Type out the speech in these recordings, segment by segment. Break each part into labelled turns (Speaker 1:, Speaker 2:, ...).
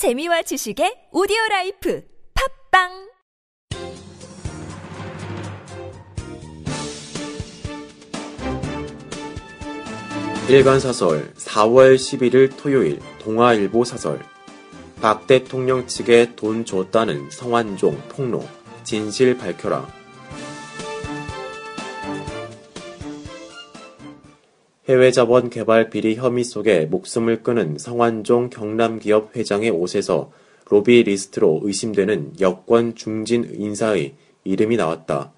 Speaker 1: 재미와 지식의 오디오 life 팟빵!
Speaker 2: 일간 사설 4월 11일 토요일 동아일보 사설. 박 대통령 측에 돈 줬다는 성완종 폭로 진실 밝혀라 해외 자본 개발 비리 혐의 속에 목숨을 끊은 성완종 경남기업 회장의 옷에서 로비 리스트로 의심되는 여권 중진 인사의 이름이 나왔다.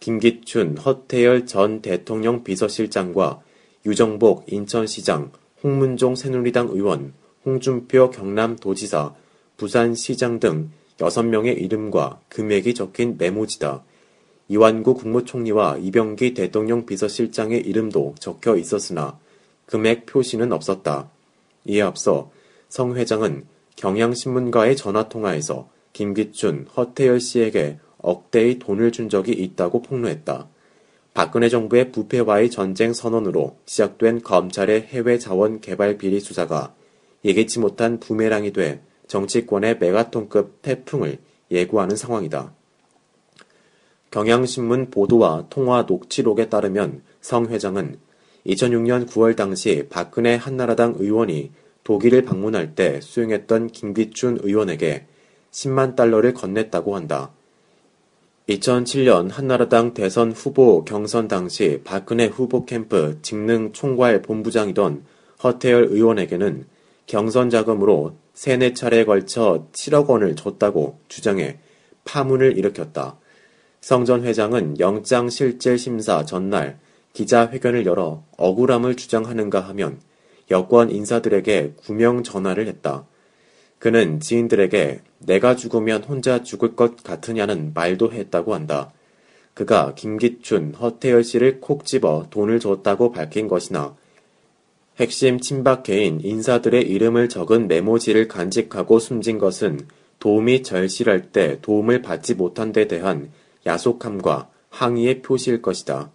Speaker 2: 김기춘 허태열 전 대통령 비서실장과 유정복 인천시장, 홍문종 새누리당 의원, 홍준표 경남도지사, 부산시장 등 6명의 이름과 금액이 적힌 메모지다. 이완구 국무총리와 이병기 대통령 비서실장의 이름도 적혀 있었으나 금액 표시는 없었다. 이에 앞서 성 회장은 경향신문과의 전화통화에서 김기춘, 허태열 씨에게 억대의 돈을 준 적이 있다고 폭로했다. 박근혜 정부의 부패와의 전쟁 선언으로 시작된 검찰의 해외 자원 개발 비리 수사가 예기치 못한 부메랑이 돼 정치권의 메가톤급 태풍을 예고하는 상황이다. 경향신문 보도와 통화 녹취록에 따르면 성 회장은 2006년 9월 당시 박근혜 한나라당 의원이 독일을 방문할 때 수용했던 김기춘 의원에게 10만 달러를 건넸다고 한다. 2007년 한나라당 대선 후보 경선 당시 박근혜 후보 캠프 직능 총괄 본부장이던 허태열 의원에게는 경선 자금으로 세네 차례에 걸쳐 7억 원을 줬다고 주장해 파문을 일으켰다. 성 전 회장은 영장 실질 심사 전날 기자회견을 열어 억울함을 주장하는가 하면 여권 인사들에게 구명 전화를 했다. 그는 지인들에게 내가 죽으면 혼자 죽을 것 같으냐는 말도 했다고 한다. 그가 김기춘, 허태열 씨를 콕 집어 돈을 줬다고 밝힌 것이나 핵심 친박계인 인사들의 이름을 적은 메모지를 간직하고 숨진 것은 도움이 절실할 때 도움을 받지 못한 데 대한 야속함과 항의의 표시일 것이다.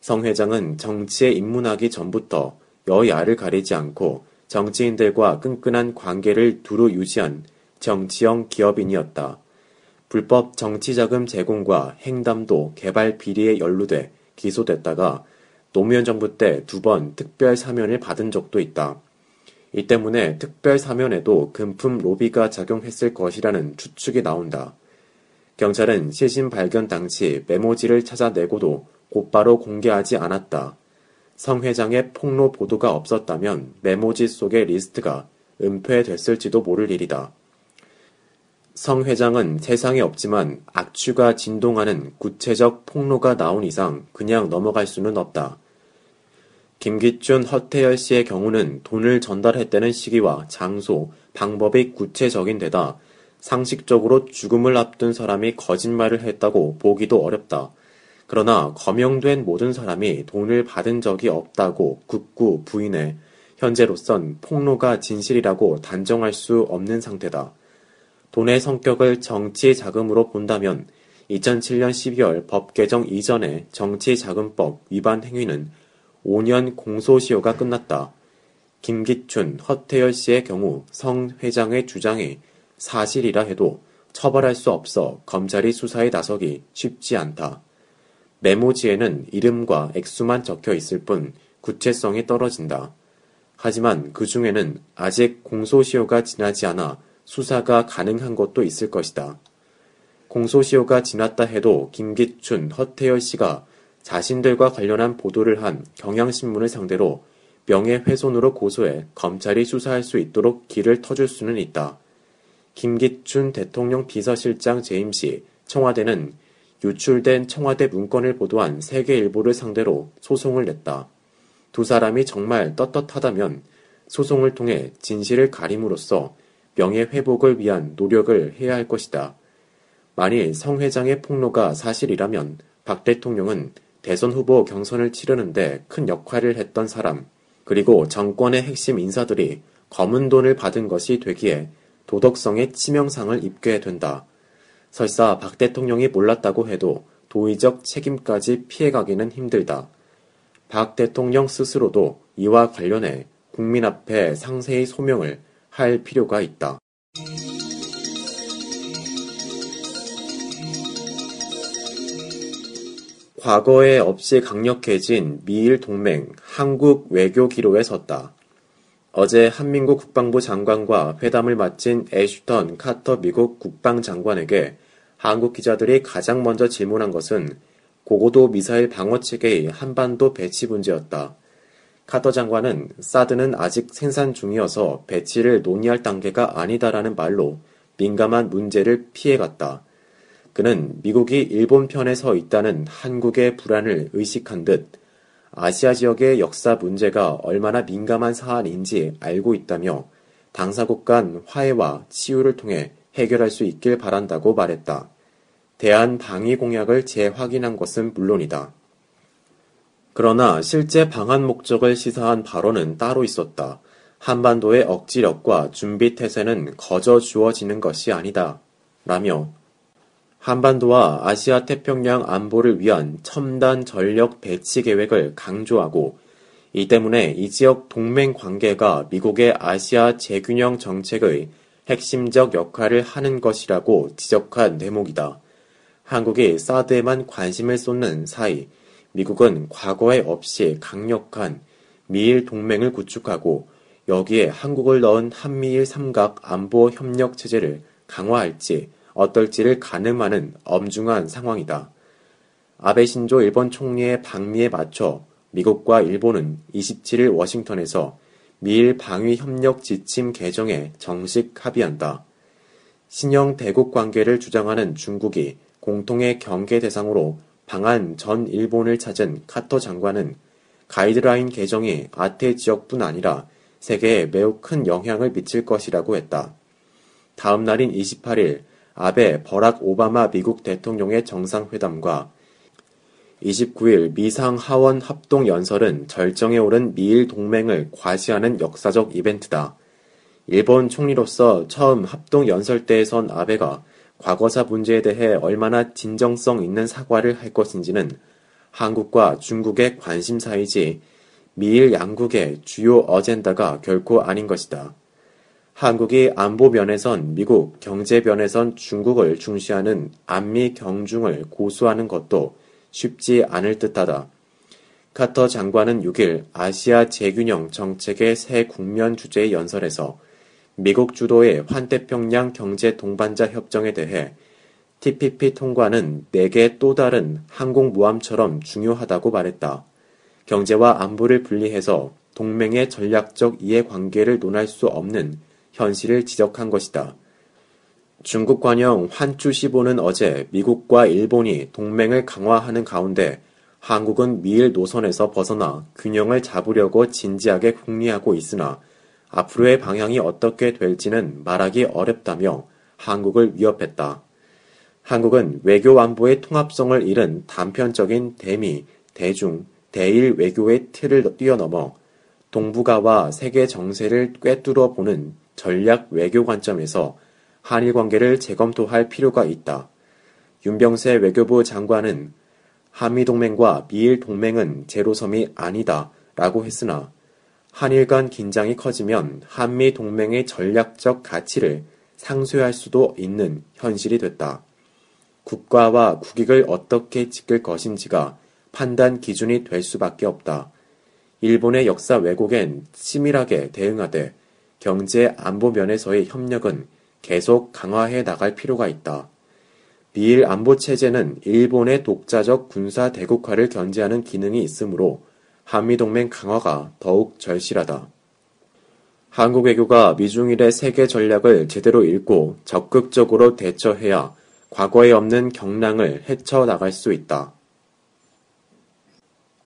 Speaker 2: 성 회장은 정치에 입문하기 전부터 여야를 가리지 않고 정치인들과 끈끈한 관계를 두루 유지한 정치형 기업인이었다. 불법 정치자금 제공과 행담도 개발 비리에 연루돼 기소됐다가 노무현 정부 때 두 번 특별 사면을 받은 적도 있다. 이 때문에 특별 사면에도 금품 로비가 작용했을 것이라는 추측이 나온다. 경찰은 시신 발견 당시 메모지를 찾아내고도 곧바로 공개하지 않았다. 성 회장의 폭로 보도가 없었다면 메모지 속의 리스트가 은폐됐을지도 모를 일이다. 성 회장은 세상에 없지만 악취가 진동하는 구체적 폭로가 나온 이상 그냥 넘어갈 수는 없다. 김기춘, 허태열 씨의 경우는 돈을 전달했다는 시기와 장소, 방법이 구체적인 데다 상식적으로 죽음을 앞둔 사람이 거짓말을 했다고 보기도 어렵다. 그러나 거명된 모든 사람이 돈을 받은 적이 없다고 굳고 부인해 현재로선 폭로가 진실이라고 단정할 수 없는 상태다. 돈의 성격을 정치 자금으로 본다면 2007년 12월 법 개정 이전의 정치자금법 위반 행위는 5년 공소시효가 끝났다. 김기춘, 허태열 씨의 경우 성 회장의 주장이 사실이라 해도 처벌할 수 없어 검찰이 수사에 나서기 쉽지 않다. 메모지에는 이름과 액수만 적혀 있을 뿐 구체성이 떨어진다. 하지만 그 중에는 아직 공소시효가 지나지 않아 수사가 가능한 것도 있을 것이다. 공소시효가 지났다 해도 김기춘, 허태열 씨가 자신들과 관련한 보도를 한 경향신문을 상대로 명예훼손으로 고소해 검찰이 수사할 수 있도록 길을 터줄 수는 있다. 김기춘 대통령 비서실장 재임 시 청와대는 유출된 청와대 문건을 보도한 세계일보를 상대로 소송을 냈다. 두 사람이 정말 떳떳하다면 소송을 통해 진실을 가림으로써 명예 회복을 위한 노력을 해야 할 것이다. 만일 성 회장의 폭로가 사실이라면 박 대통령은 대선 후보 경선을 치르는데 큰 역할을 했던 사람, 그리고 정권의 핵심 인사들이 검은 돈을 받은 것이 되기에 도덕성의 치명상을 입게 된다. 설사 박 대통령이 몰랐다고 해도 도의적 책임까지 피해가기는 힘들다. 박 대통령 스스로도 이와 관련해 국민 앞에 상세히 소명을 할 필요가 있다. 과거에 없이 강력해진 미일 동맹 한국 외교 기로에 섰다. 어제 한민국 국방부 장관과 회담을 마친 애슈턴 카터 미국 국방장관에게 한국 기자들이 가장 먼저 질문한 것은 고고도 미사일 방어 체계의 한반도 배치 문제였다. 카터 장관은 사드는 아직 생산 중이어서 배치를 논의할 단계가 아니다라는 말로 민감한 문제를 피해갔다. 그는 미국이 일본 편에 서 있다는 한국의 불안을 의식한 듯 아시아 지역의 역사 문제가 얼마나 민감한 사안인지 알고 있다며 당사국 간 화해와 치유를 통해 해결할 수 있길 바란다고 말했다. 대한 방위 공약을 재확인한 것은 물론이다. 그러나 실제 방한 목적을 시사한 발언은 따로 있었다. 한반도의 억지력과 준비 태세는 거저 주어지는 것이 아니다. 라며 한반도와 아시아 태평양 안보를 위한 첨단 전력 배치 계획을 강조하고 이 때문에 이 지역 동맹 관계가 미국의 아시아 재균형 정책의 핵심적 역할을 하는 것이라고 지적한 대목이다. 한국이 사드에만 관심을 쏟는 사이 미국은 과거에 없이 강력한 미일 동맹을 구축하고 여기에 한국을 넣은 한미일 삼각 안보 협력 체제를 강화할지 어떨지를 가늠하는 엄중한 상황이다. 아베 신조 일본 총리의 방미에 맞춰 미국과 일본은 27일 워싱턴에서 미일 방위 협력 지침 개정에 정식 합의한다. 신형 대국 관계를 주장하는 중국이 공통의 경계 대상으로 방한 전 일본을 찾은 카터 장관은 가이드라인 개정이 아태 지역뿐 아니라 세계에 매우 큰 영향을 미칠 것이라고 했다. 다음 날인 28일 아베 버락 오바마 미국 대통령의 정상회담과 29일 미상 하원 합동 연설은 절정에 오른 미일 동맹을 과시하는 역사적 이벤트다. 일본 총리로서 처음 합동 연설 때에 선 아베가 과거사 문제에 대해 얼마나 진정성 있는 사과를 할 것인지는 한국과 중국의 관심사이지 미일 양국의 주요 어젠다가 결코 아닌 것이다. 한국이 안보 면에선 미국, 경제 면에선 중국을 중시하는 안미 경중을 고수하는 것도 쉽지 않을 듯하다. 카터 장관은 6일 아시아 재균형 정책의 새 국면 주제의 연설에서 미국 주도의 환태평양 경제 동반자 협정에 대해 TPP 통과는 내게 또 다른 항공모함처럼 중요하다고 말했다. 경제와 안보를 분리해서 동맹의 전략적 이해관계를 논할 수 없는 현실을 지적한 것이다. 중국 관영 환추시보는 어제 미국과 일본이 동맹을 강화하는 가운데 한국은 미일 노선에서 벗어나 균형을 잡으려고 진지하게 궁리하고 있으나 앞으로의 방향이 어떻게 될지는 말하기 어렵다며 한국을 위협했다. 한국은 외교 안보의 통합성을 잃은 단편적인 대미, 대중, 대일 외교의 틀을 뛰어넘어 동북아와 세계 정세를 꿰뚫어 보는 전략 외교 관점에서 한일 관계를 재검토할 필요가 있다. 윤병세 외교부 장관은 한미 동맹과 미일 동맹은 제로섬이 아니다 라고 했으나 한일 간 긴장이 커지면 한미 동맹의 전략적 가치를 상쇄할 수도 있는 현실이 됐다. 국가와 국익을 어떻게 지킬 것인지가 판단 기준이 될 수밖에 없다. 일본의 역사 왜곡엔 치밀하게 대응하되 경제 안보 면에서의 협력은 계속 강화해 나갈 필요가 있다. 미일 안보 체제는 일본의 독자적 군사 대국화를 견제하는 기능이 있으므로 한미동맹 강화가 더욱 절실하다. 한국 외교가 미중일의 세계 전략을 제대로 읽고 적극적으로 대처해야 과거에 없는 경랑을 헤쳐 나갈 수 있다.